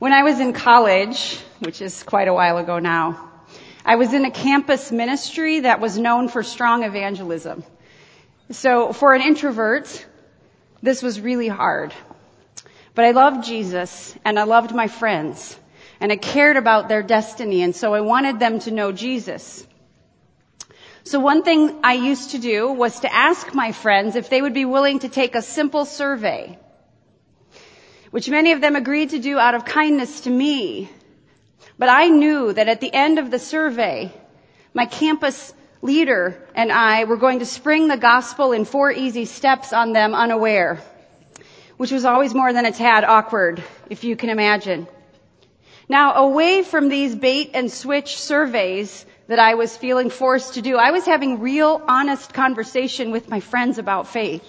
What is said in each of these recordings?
When I was in college, which is quite a while ago now, I was in a campus ministry that was known for strong evangelism. So for an introvert, this was really hard. But I loved Jesus and I loved my friends and I cared about their destiny and so I wanted them to know Jesus. So one thing I used to do was to ask my friends if they would be willing to take a simple survey which many of them agreed to do out of kindness to me. But I knew that at the end of the survey, my campus leader and I were going to spring the gospel in four easy steps on them unaware, which was always more than a tad awkward, if you can imagine. Now, away from these bait and switch surveys that I was feeling forced to do, I was having real, honest conversation with my friends about faith.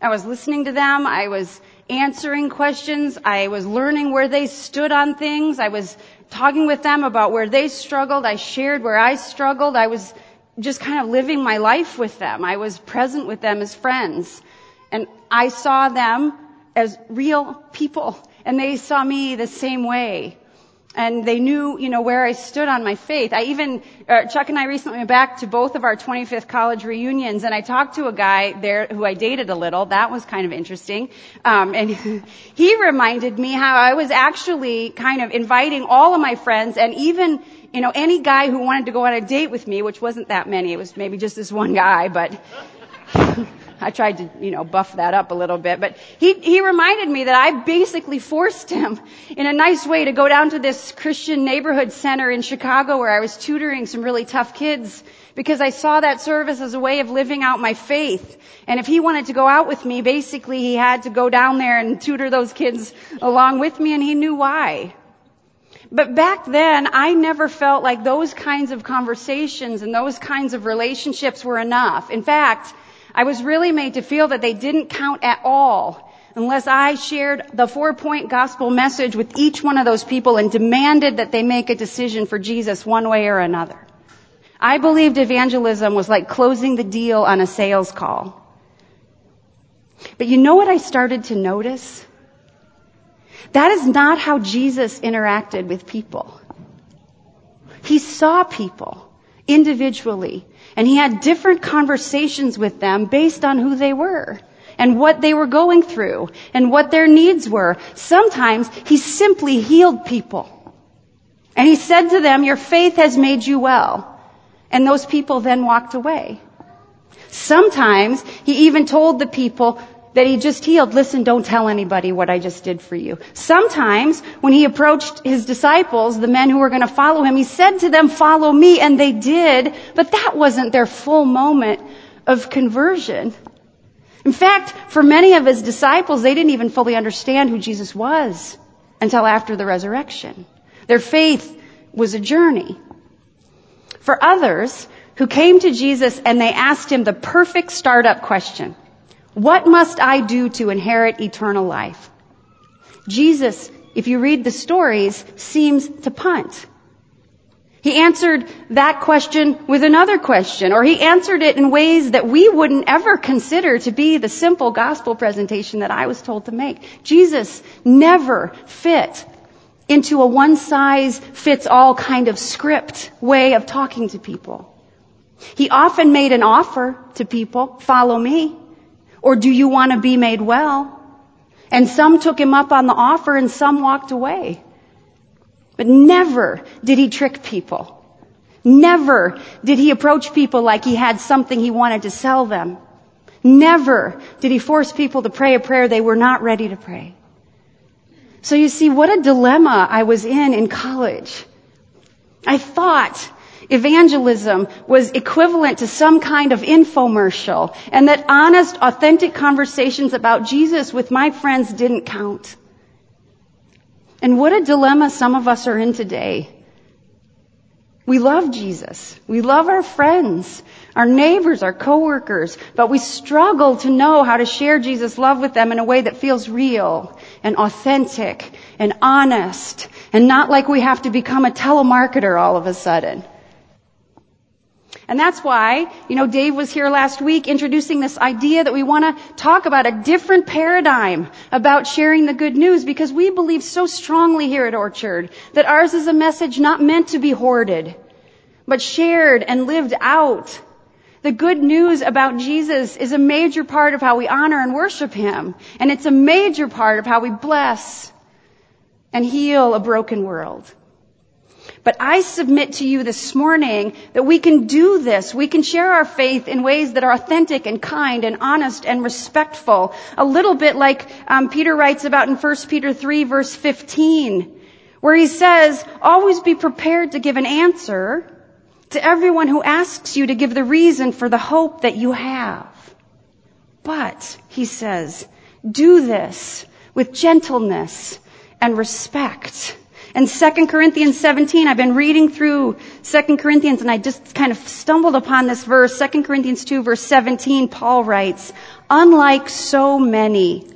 I was listening to them. I was answering questions. I was learning where they stood on things. I was talking with them about where they struggled. I shared where I struggled. I was just kind of living my life with them. I was present with them as friends. And I saw them as real people. And they saw me the same way and they knew, you know, where I stood on my faith. I even, uh, Chuck and I recently went back to both of our 25th college reunions, and I talked to a guy there who I dated a little. That was kind of interesting. Um, and he reminded me how I was actually kind of inviting all of my friends, and even, you know, any guy who wanted to go on a date with me, which wasn't that many. It was maybe just this one guy, but. I tried to, you know, buff that up a little bit, but he, he reminded me that I basically forced him in a nice way to go down to this Christian neighborhood center in Chicago where I was tutoring some really tough kids because I saw that service as a way of living out my faith. And if he wanted to go out with me, basically he had to go down there and tutor those kids along with me and he knew why. But back then, I never felt like those kinds of conversations and those kinds of relationships were enough. In fact, I was really made to feel that they didn't count at all unless I shared the four point gospel message with each one of those people and demanded that they make a decision for Jesus one way or another. I believed evangelism was like closing the deal on a sales call. But you know what I started to notice? That is not how Jesus interacted with people. He saw people individually. And he had different conversations with them based on who they were and what they were going through and what their needs were. Sometimes he simply healed people. And he said to them, your faith has made you well. And those people then walked away. Sometimes he even told the people, that he just healed, listen, don't tell anybody what I just did for you. Sometimes when he approached his disciples, the men who were going to follow him, he said to them, follow me, and they did, but that wasn't their full moment of conversion. In fact, for many of his disciples, they didn't even fully understand who Jesus was until after the resurrection. Their faith was a journey. For others who came to Jesus and they asked him the perfect startup question, what must I do to inherit eternal life? Jesus, if you read the stories, seems to punt. He answered that question with another question, or he answered it in ways that we wouldn't ever consider to be the simple gospel presentation that I was told to make. Jesus never fit into a one size fits all kind of script way of talking to people. He often made an offer to people, follow me. Or do you want to be made well? And some took him up on the offer and some walked away. But never did he trick people. Never did he approach people like he had something he wanted to sell them. Never did he force people to pray a prayer they were not ready to pray. So you see what a dilemma I was in in college. I thought evangelism was equivalent to some kind of infomercial and that honest, authentic conversations about Jesus with my friends didn't count. And what a dilemma some of us are in today. We love Jesus. We love our friends, our neighbors, our coworkers, but we struggle to know how to share Jesus' love with them in a way that feels real and authentic and honest and not like we have to become a telemarketer all of a sudden. And that's why, you know, Dave was here last week introducing this idea that we want to talk about a different paradigm about sharing the good news because we believe so strongly here at Orchard that ours is a message not meant to be hoarded, but shared and lived out. The good news about Jesus is a major part of how we honor and worship Him. And it's a major part of how we bless and heal a broken world. But I submit to you this morning that we can do this. We can share our faith in ways that are authentic and kind and honest and respectful. A little bit like um, Peter writes about in 1 Peter 3 verse 15, where he says, always be prepared to give an answer to everyone who asks you to give the reason for the hope that you have. But, he says, do this with gentleness and respect and 2 Corinthians 17, I've been reading through 2 Corinthians and I just kind of stumbled upon this verse. 2 Corinthians 2 verse 17, Paul writes, unlike so many,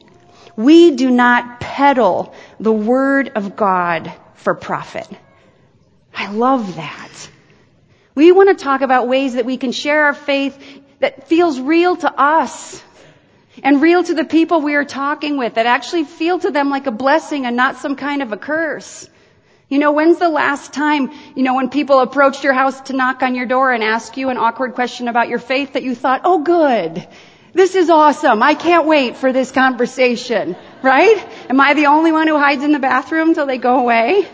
we do not peddle the word of God for profit. I love that. We want to talk about ways that we can share our faith that feels real to us and real to the people we are talking with that actually feel to them like a blessing and not some kind of a curse. You know, when's the last time, you know, when people approached your house to knock on your door and ask you an awkward question about your faith that you thought, oh good, this is awesome. I can't wait for this conversation, right? Am I the only one who hides in the bathroom till they go away?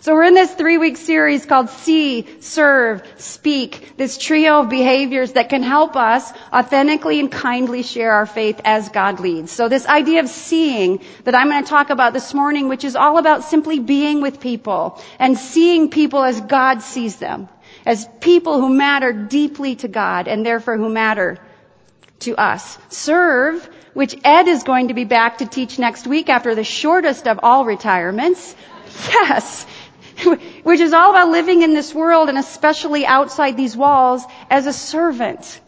So we're in this three week series called See, Serve, Speak, this trio of behaviors that can help us authentically and kindly share our faith as God leads. So this idea of seeing that I'm going to talk about this morning, which is all about simply being with people and seeing people as God sees them, as people who matter deeply to God and therefore who matter to us. Serve, which Ed is going to be back to teach next week after the shortest of all retirements. Yes. which is all about living in this world and especially outside these walls as a servant.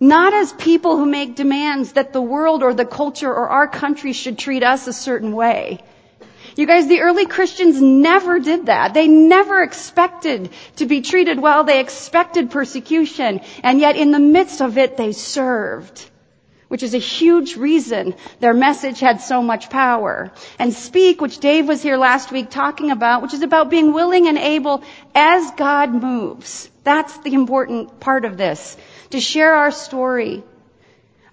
Not as people who make demands that the world or the culture or our country should treat us a certain way. You guys, the early Christians never did that. They never expected to be treated well. They expected persecution. And yet in the midst of it, they served which is a huge reason their message had so much power. And speak, which Dave was here last week talking about, which is about being willing and able as God moves. That's the important part of this. To share our story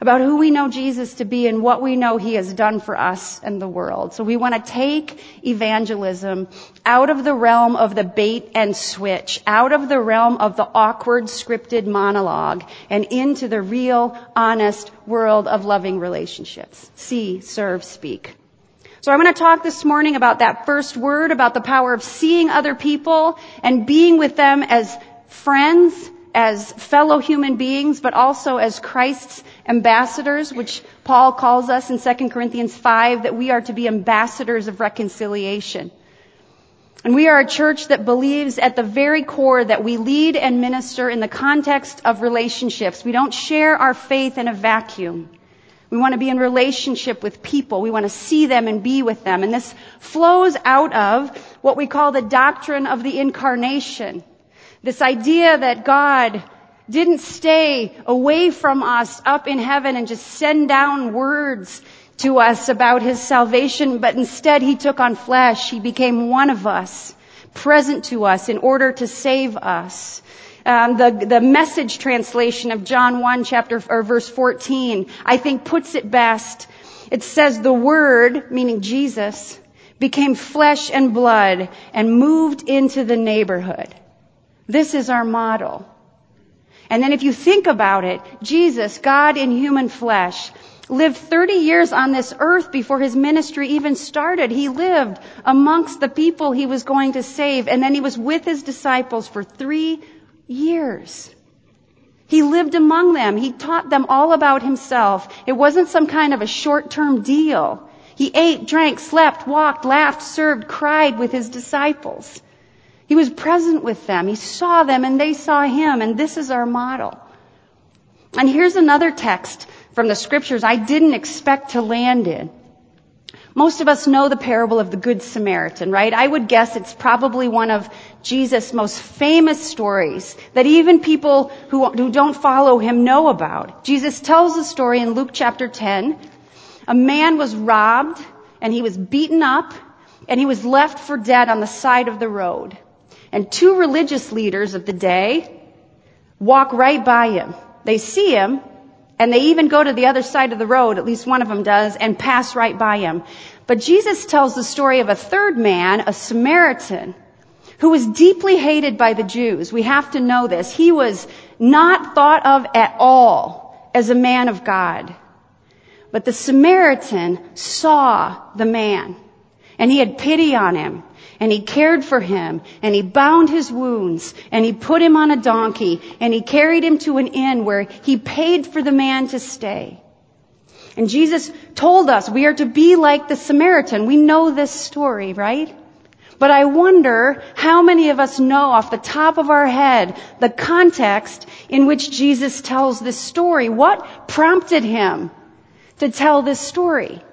about who we know Jesus to be and what we know he has done for us and the world. So we want to take evangelism out of the realm of the bait and switch, out of the realm of the awkward scripted monologue and into the real, honest world of loving relationships. See, serve, speak. So I'm going to talk this morning about that first word, about the power of seeing other people and being with them as friends, as fellow human beings, but also as Christ's ambassadors, which Paul calls us in 2 Corinthians 5, that we are to be ambassadors of reconciliation. And we are a church that believes at the very core that we lead and minister in the context of relationships. We don't share our faith in a vacuum. We want to be in relationship with people. We want to see them and be with them. And this flows out of what we call the doctrine of the incarnation. This idea that God didn't stay away from us up in heaven and just send down words to us about his salvation, but instead he took on flesh. He became one of us, present to us in order to save us. Um, the the message translation of John 1 chapter or verse 14 I think puts it best. It says the word, meaning Jesus, became flesh and blood and moved into the neighborhood. This is our model. And then if you think about it, Jesus, God in human flesh, lived 30 years on this earth before his ministry even started. He lived amongst the people he was going to save, and then he was with his disciples for three years. He lived among them. He taught them all about himself. It wasn't some kind of a short-term deal. He ate, drank, slept, walked, laughed, served, cried with his disciples. He was present with them. He saw them and they saw him. And this is our model. And here's another text from the scriptures I didn't expect to land in. Most of us know the parable of the Good Samaritan, right? I would guess it's probably one of Jesus' most famous stories that even people who, who don't follow him know about. Jesus tells the story in Luke chapter 10. A man was robbed and he was beaten up and he was left for dead on the side of the road. And two religious leaders of the day walk right by him. They see him and they even go to the other side of the road, at least one of them does, and pass right by him. But Jesus tells the story of a third man, a Samaritan, who was deeply hated by the Jews. We have to know this. He was not thought of at all as a man of God. But the Samaritan saw the man and he had pity on him and he cared for him and he bound his wounds and he put him on a donkey and he carried him to an inn where he paid for the man to stay. And Jesus told us we are to be like the Samaritan. We know this story, right? But I wonder how many of us know off the top of our head the context in which Jesus tells this story. What prompted him to tell this story?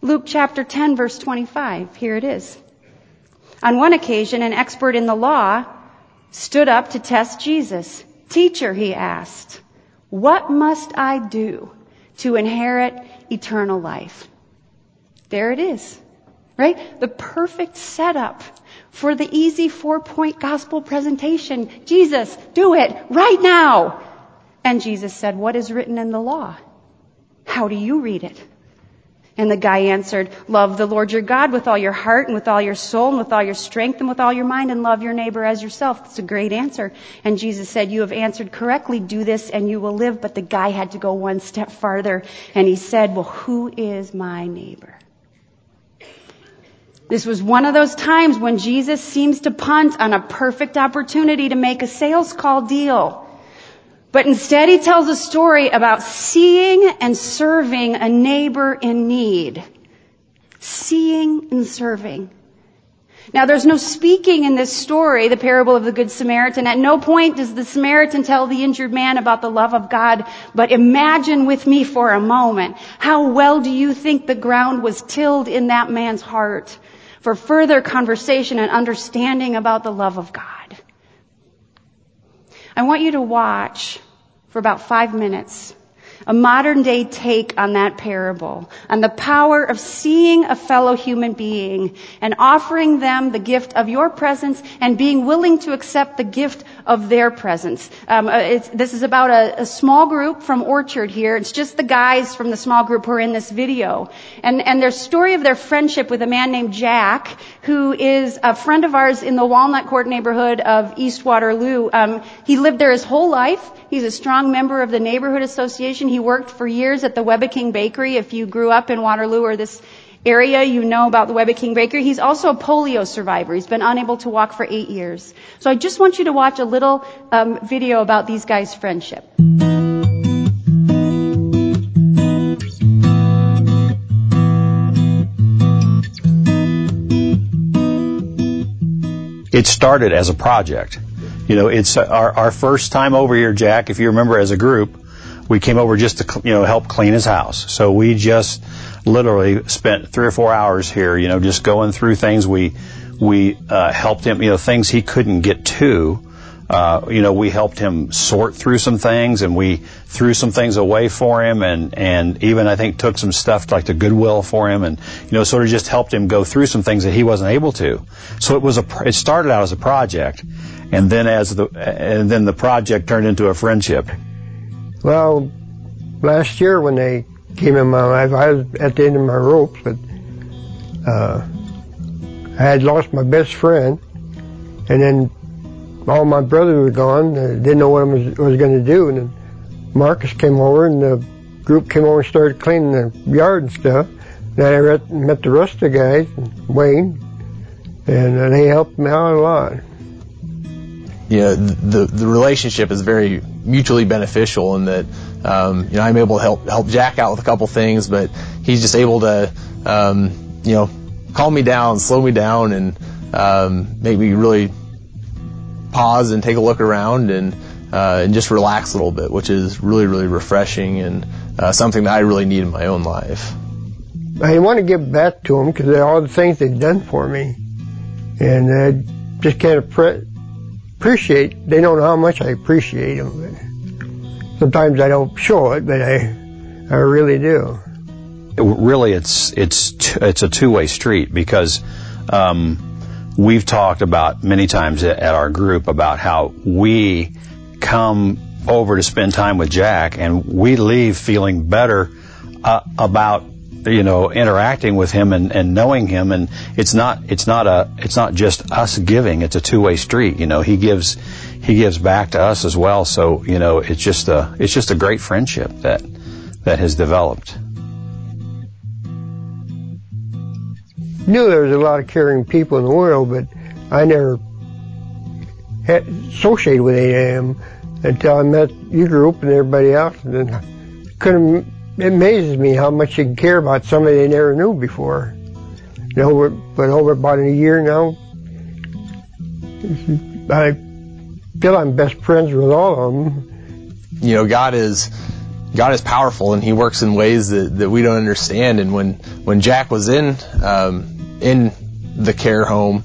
Luke chapter 10 verse 25. Here it is. On one occasion, an expert in the law stood up to test Jesus. Teacher, he asked, what must I do to inherit eternal life? There it is. Right? The perfect setup for the easy four point gospel presentation. Jesus, do it right now. And Jesus said, what is written in the law? How do you read it? And the guy answered, love the Lord your God with all your heart and with all your soul and with all your strength and with all your mind and love your neighbor as yourself. That's a great answer. And Jesus said, you have answered correctly. Do this and you will live. But the guy had to go one step farther and he said, well, who is my neighbor? This was one of those times when Jesus seems to punt on a perfect opportunity to make a sales call deal. But instead he tells a story about seeing and serving a neighbor in need. Seeing and serving. Now there's no speaking in this story, the parable of the Good Samaritan. At no point does the Samaritan tell the injured man about the love of God, but imagine with me for a moment, how well do you think the ground was tilled in that man's heart for further conversation and understanding about the love of God? I want you to watch for about five minutes a modern day take on that parable, on the power of seeing a fellow human being and offering them the gift of your presence and being willing to accept the gift of their presence. Um, uh, this is about a, a, small group from Orchard here. It's just the guys from the small group who are in this video. And, and their story of their friendship with a man named Jack, who is a friend of ours in the Walnut Court neighborhood of East Waterloo. Um, he lived there his whole life. He's a strong member of the neighborhood association. He worked for years at the Webeking Bakery. If you grew up in Waterloo or this area, you know about the Webeking Bakery. He's also a polio survivor. He's been unable to walk for eight years. So I just want you to watch a little um, video about these guys' friendship. It started as a project. You know, it's our, our first time over here, Jack, if you remember as a group, we came over just to, you know, help clean his house. So we just literally spent three or four hours here, you know, just going through things. We, we, uh, helped him, you know, things he couldn't get to. Uh, you know, we helped him sort through some things and we threw some things away for him and, and even I think took some stuff like to Goodwill for him and, you know, sort of just helped him go through some things that he wasn't able to. So it was a, it started out as a project and then as the, and then the project turned into a friendship. Well, last year when they came in my life, I was at the end of my ropes, but uh, I had lost my best friend, and then all my brothers were gone. I didn't know what I was, was going to do, and then Marcus came over, and the group came over and started cleaning the yard and stuff. Then I met the rest of the guys, Wayne, and they helped me out a lot know, the the relationship is very mutually beneficial in that, um, you know, I'm able to help help Jack out with a couple things, but he's just able to, um, you know, calm me down, slow me down, and um, make me really pause and take a look around and uh, and just relax a little bit, which is really really refreshing and uh, something that I really need in my own life. I want to give back to them because all the things they've done for me, and I just can't appreciate. They don't know how much I appreciate them. Sometimes I don't show it, but I, I really do. Really, it's it's it's a two-way street because um, we've talked about many times at our group about how we come over to spend time with Jack, and we leave feeling better uh, about you know interacting with him and, and knowing him. And it's not it's not a it's not just us giving. It's a two-way street. You know he gives he gives back to us as well. So you know it's just a it's just a great friendship that that has developed. Knew there was a lot of caring people in the world but I never had associated with 8am until I met you group and everybody else and then couldn't it amazes me how much you can care about somebody they never knew before. You know, but over about a year now, I feel I'm best friends with all of them. You know, God is God is powerful, and He works in ways that, that we don't understand. And when when Jack was in um, in the care home,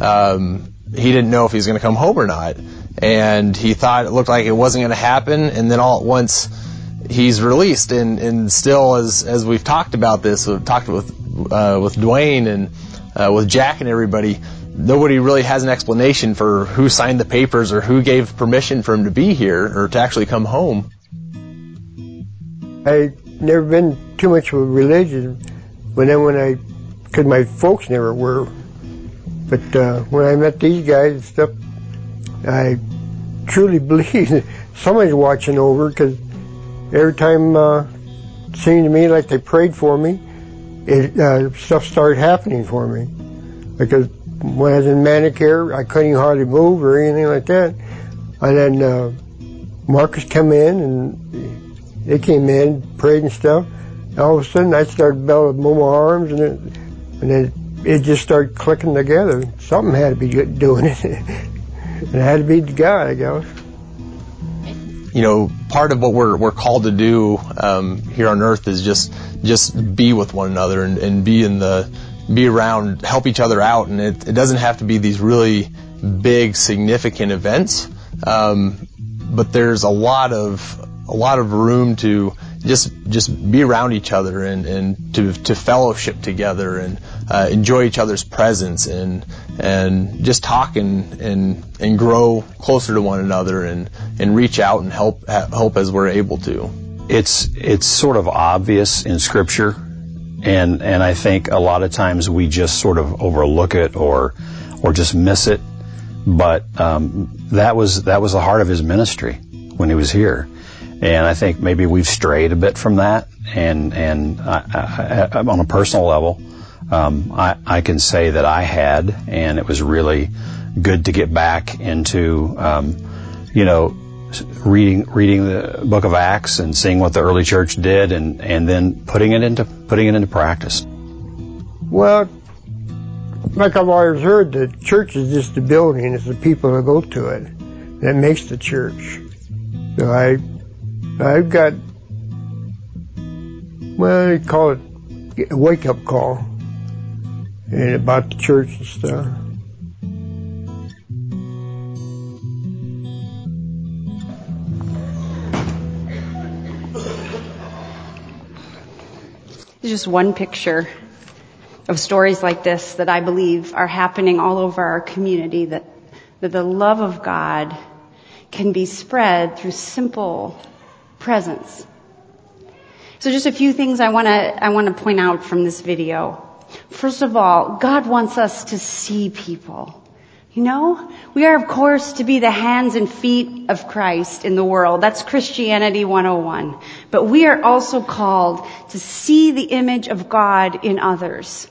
um, he didn't know if he was going to come home or not, and he thought it looked like it wasn't going to happen. And then all at once he's released, and, and still, as as we've talked about this, we've talked with uh, with Dwayne and uh, with Jack and everybody. Nobody really has an explanation for who signed the papers or who gave permission for him to be here or to actually come home. I never been too much of a religion, but then when I, because my folks never were, but uh, when I met these guys and stuff, I truly believe somebody's watching over because every time uh, it seemed to me like they prayed for me, it, uh, stuff started happening for me. Because when I was in Manicare, I couldn't hardly move or anything like that. And then uh, Marcus came in, and they came in, prayed and stuff. And all of a sudden, I started belting my arms, and, it, and then it just started clicking together. Something had to be doing it. and it had to be God, I guess you know, part of what we're we're called to do um, here on Earth is just just be with one another and, and be in the be around, help each other out, and it, it doesn't have to be these really big, significant events. Um, but there's a lot of a lot of room to just just be around each other and, and to to fellowship together and uh, enjoy each other's presence and and just talk and, and and grow closer to one another and and reach out and help help as we're able to. It's it's sort of obvious in Scripture, and and I think a lot of times we just sort of overlook it or or just miss it. But um, that was that was the heart of his ministry when he was here and I think maybe we've strayed a bit from that. And and I, I, on a personal level, um, I, I can say that I had, and it was really good to get back into, um, you know, reading reading the Book of Acts and seeing what the early church did, and and then putting it into putting it into practice. Well, like I've always heard, the church is just the building; it's the people that go to it that makes the church. So I I've got, well, they call it a wake up call and about the church and stuff. just one picture of stories like this that I believe are happening all over our community that, that the love of God can be spread through simple presence. So just a few things I want to I want to point out from this video. First of all, God wants us to see people. You know, we are of course to be the hands and feet of Christ in the world. That's Christianity 101. But we are also called to see the image of God in others.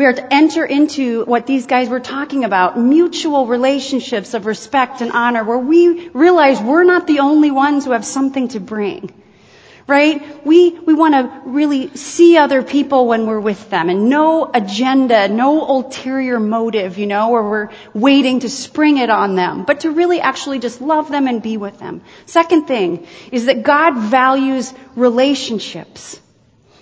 We are to enter into what these guys were talking about, mutual relationships of respect and honor, where we realize we're not the only ones who have something to bring. Right? We, we want to really see other people when we're with them and no agenda, no ulterior motive, you know, where we're waiting to spring it on them, but to really actually just love them and be with them. Second thing is that God values relationships.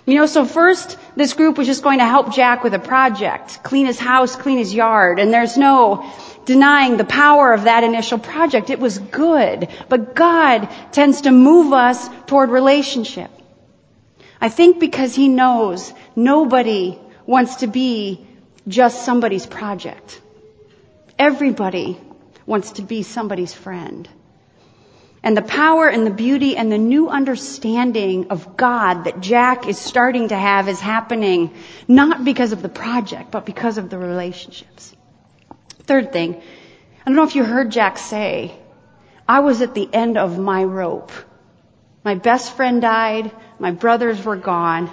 You know, so first, this group was just going to help Jack with a project, clean his house, clean his yard, and there's no denying the power of that initial project. It was good, but God tends to move us toward relationship. I think because He knows nobody wants to be just somebody's project. Everybody wants to be somebody's friend. And the power and the beauty and the new understanding of God that Jack is starting to have is happening not because of the project, but because of the relationships. Third thing, I don't know if you heard Jack say, I was at the end of my rope. My best friend died, my brothers were gone,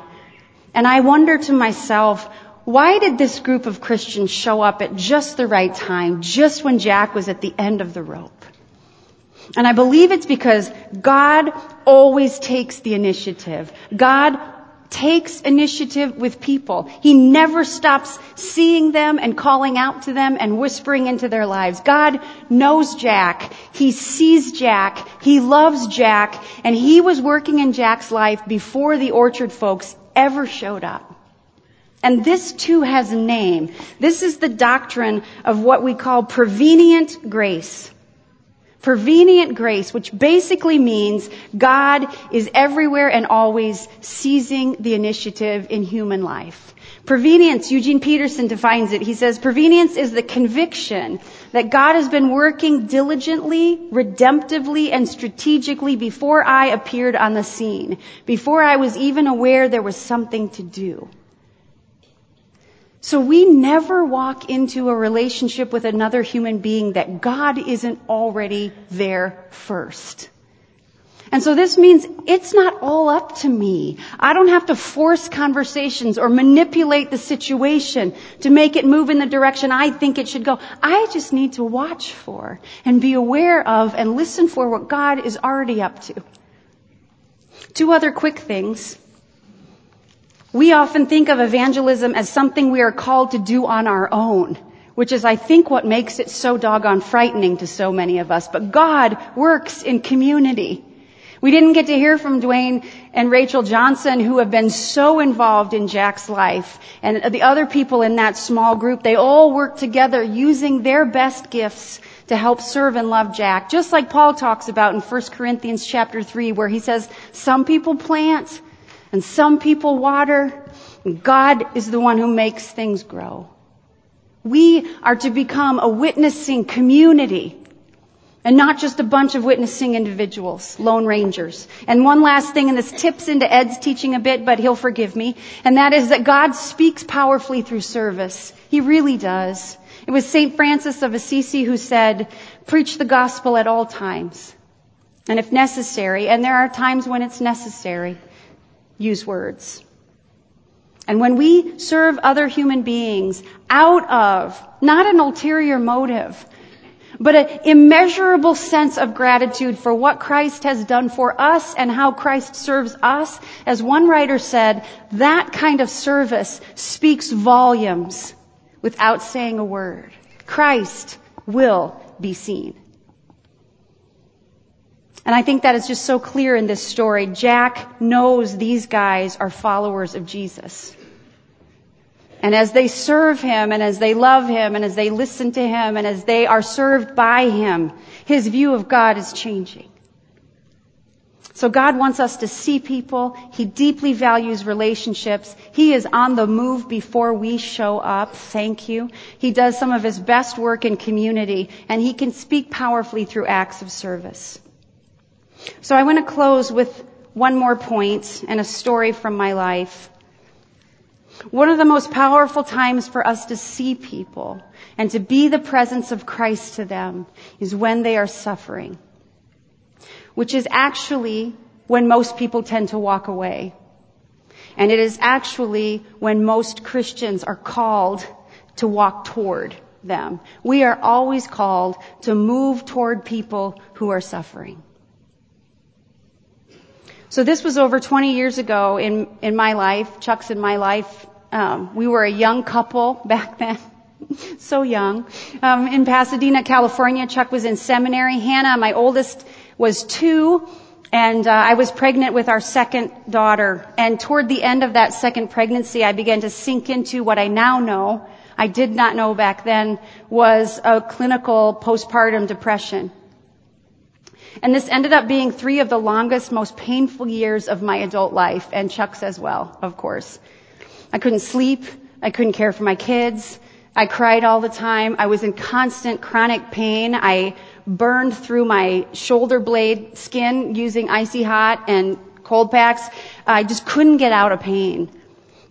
and I wonder to myself, why did this group of Christians show up at just the right time, just when Jack was at the end of the rope? And I believe it's because God always takes the initiative. God takes initiative with people. He never stops seeing them and calling out to them and whispering into their lives. God knows Jack. He sees Jack. He loves Jack. And he was working in Jack's life before the orchard folks ever showed up. And this too has a name. This is the doctrine of what we call prevenient grace. Prevenient grace, which basically means God is everywhere and always seizing the initiative in human life. Prevenience, Eugene Peterson defines it. He says, prevenience is the conviction that God has been working diligently, redemptively, and strategically before I appeared on the scene, before I was even aware there was something to do. So we never walk into a relationship with another human being that God isn't already there first. And so this means it's not all up to me. I don't have to force conversations or manipulate the situation to make it move in the direction I think it should go. I just need to watch for and be aware of and listen for what God is already up to. Two other quick things. We often think of evangelism as something we are called to do on our own, which is, I think, what makes it so doggone frightening to so many of us. But God works in community. We didn't get to hear from Dwayne and Rachel Johnson who have been so involved in Jack's life and the other people in that small group. They all work together using their best gifts to help serve and love Jack. Just like Paul talks about in 1 Corinthians chapter 3 where he says, some people plant, and some people water. God is the one who makes things grow. We are to become a witnessing community and not just a bunch of witnessing individuals, lone rangers. And one last thing, and this tips into Ed's teaching a bit, but he'll forgive me, and that is that God speaks powerfully through service. He really does. It was St. Francis of Assisi who said, preach the gospel at all times. And if necessary, and there are times when it's necessary, use words. And when we serve other human beings out of not an ulterior motive, but an immeasurable sense of gratitude for what Christ has done for us and how Christ serves us, as one writer said, that kind of service speaks volumes without saying a word. Christ will be seen. And I think that is just so clear in this story. Jack knows these guys are followers of Jesus. And as they serve him and as they love him and as they listen to him and as they are served by him, his view of God is changing. So God wants us to see people. He deeply values relationships. He is on the move before we show up. Thank you. He does some of his best work in community and he can speak powerfully through acts of service. So I want to close with one more point and a story from my life. One of the most powerful times for us to see people and to be the presence of Christ to them is when they are suffering, which is actually when most people tend to walk away. And it is actually when most Christians are called to walk toward them. We are always called to move toward people who are suffering. So this was over 20 years ago in, in my life, Chuck's in my life. Um, we were a young couple back then. so young. Um, in Pasadena, California, Chuck was in seminary. Hannah, my oldest, was two. And uh, I was pregnant with our second daughter. And toward the end of that second pregnancy, I began to sink into what I now know, I did not know back then, was a clinical postpartum depression. And this ended up being three of the longest, most painful years of my adult life, and Chuck's as well, of course. I couldn't sleep. I couldn't care for my kids. I cried all the time. I was in constant chronic pain. I burned through my shoulder blade skin using icy hot and cold packs. I just couldn't get out of pain.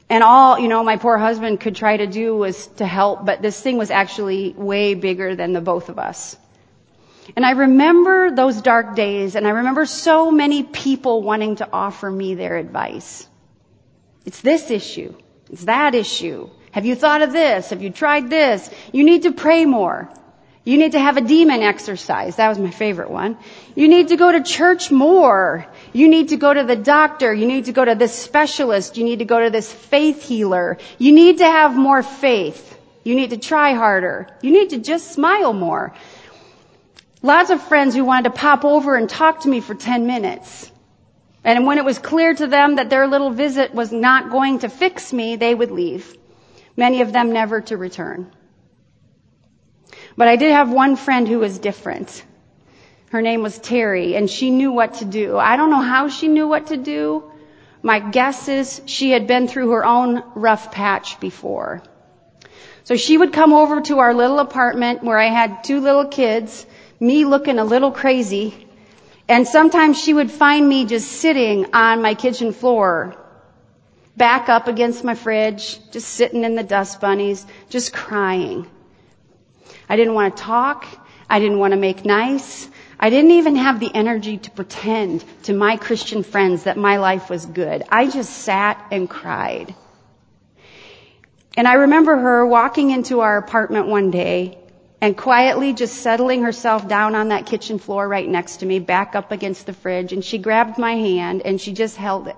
And all, you know, my poor husband could try to do was to help, but this thing was actually way bigger than the both of us. And I remember those dark days, and I remember so many people wanting to offer me their advice. It's this issue. It's that issue. Have you thought of this? Have you tried this? You need to pray more. You need to have a demon exercise. That was my favorite one. You need to go to church more. You need to go to the doctor. You need to go to this specialist. You need to go to this faith healer. You need to have more faith. You need to try harder. You need to just smile more. Lots of friends who wanted to pop over and talk to me for 10 minutes. And when it was clear to them that their little visit was not going to fix me, they would leave. Many of them never to return. But I did have one friend who was different. Her name was Terry, and she knew what to do. I don't know how she knew what to do. My guess is she had been through her own rough patch before. So she would come over to our little apartment where I had two little kids, me looking a little crazy, and sometimes she would find me just sitting on my kitchen floor, back up against my fridge, just sitting in the dust bunnies, just crying. I didn't want to talk. I didn't want to make nice. I didn't even have the energy to pretend to my Christian friends that my life was good. I just sat and cried. And I remember her walking into our apartment one day and quietly just settling herself down on that kitchen floor right next to me, back up against the fridge, and she grabbed my hand and she just held it.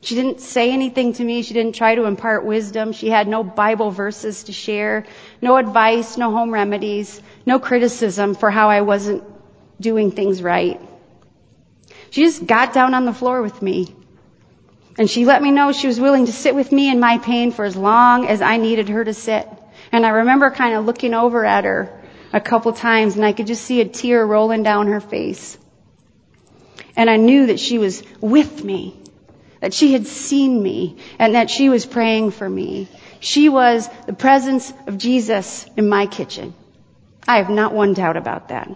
She didn't say anything to me. She didn't try to impart wisdom. She had no Bible verses to share, no advice, no home remedies, no criticism for how I wasn't doing things right. She just got down on the floor with me. And she let me know she was willing to sit with me in my pain for as long as I needed her to sit. And I remember kind of looking over at her a couple times and I could just see a tear rolling down her face. And I knew that she was with me that she had seen me and that she was praying for me. She was the presence of Jesus in my kitchen. I have not one doubt about that.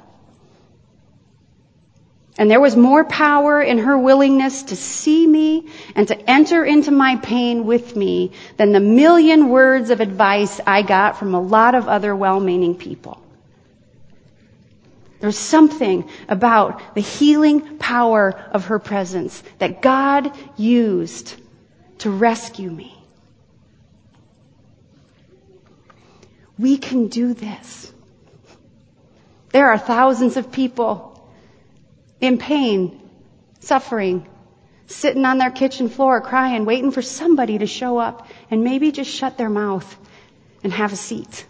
And there was more power in her willingness to see me and to enter into my pain with me than the million words of advice I got from a lot of other well-meaning people. There's something about the healing power of her presence that God used to rescue me. We can do this. There are thousands of people in pain, suffering, sitting on their kitchen floor crying, waiting for somebody to show up and maybe just shut their mouth and have a seat.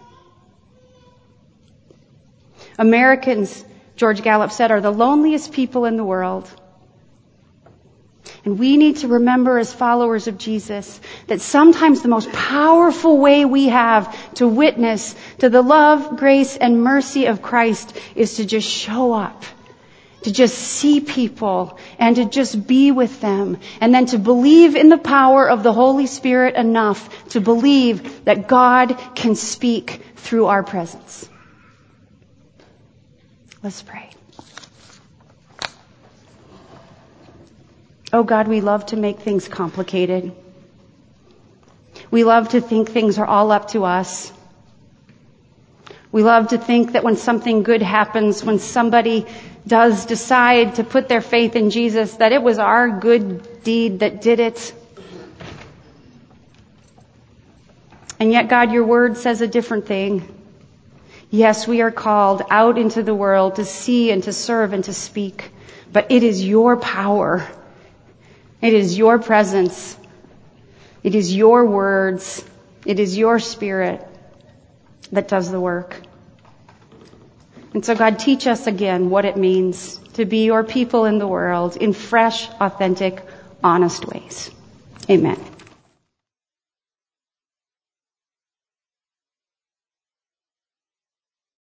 Americans, George Gallup said, are the loneliest people in the world. And we need to remember as followers of Jesus that sometimes the most powerful way we have to witness to the love, grace, and mercy of Christ is to just show up. To just see people and to just be with them and then to believe in the power of the Holy Spirit enough to believe that God can speak through our presence. Let's pray. Oh God, we love to make things complicated. We love to think things are all up to us. We love to think that when something good happens, when somebody does decide to put their faith in Jesus, that it was our good deed that did it. And yet, God, your word says a different thing. Yes, we are called out into the world to see and to serve and to speak, but it is your power. It is your presence. It is your words. It is your spirit that does the work. And so God, teach us again what it means to be your people in the world in fresh, authentic, honest ways. Amen.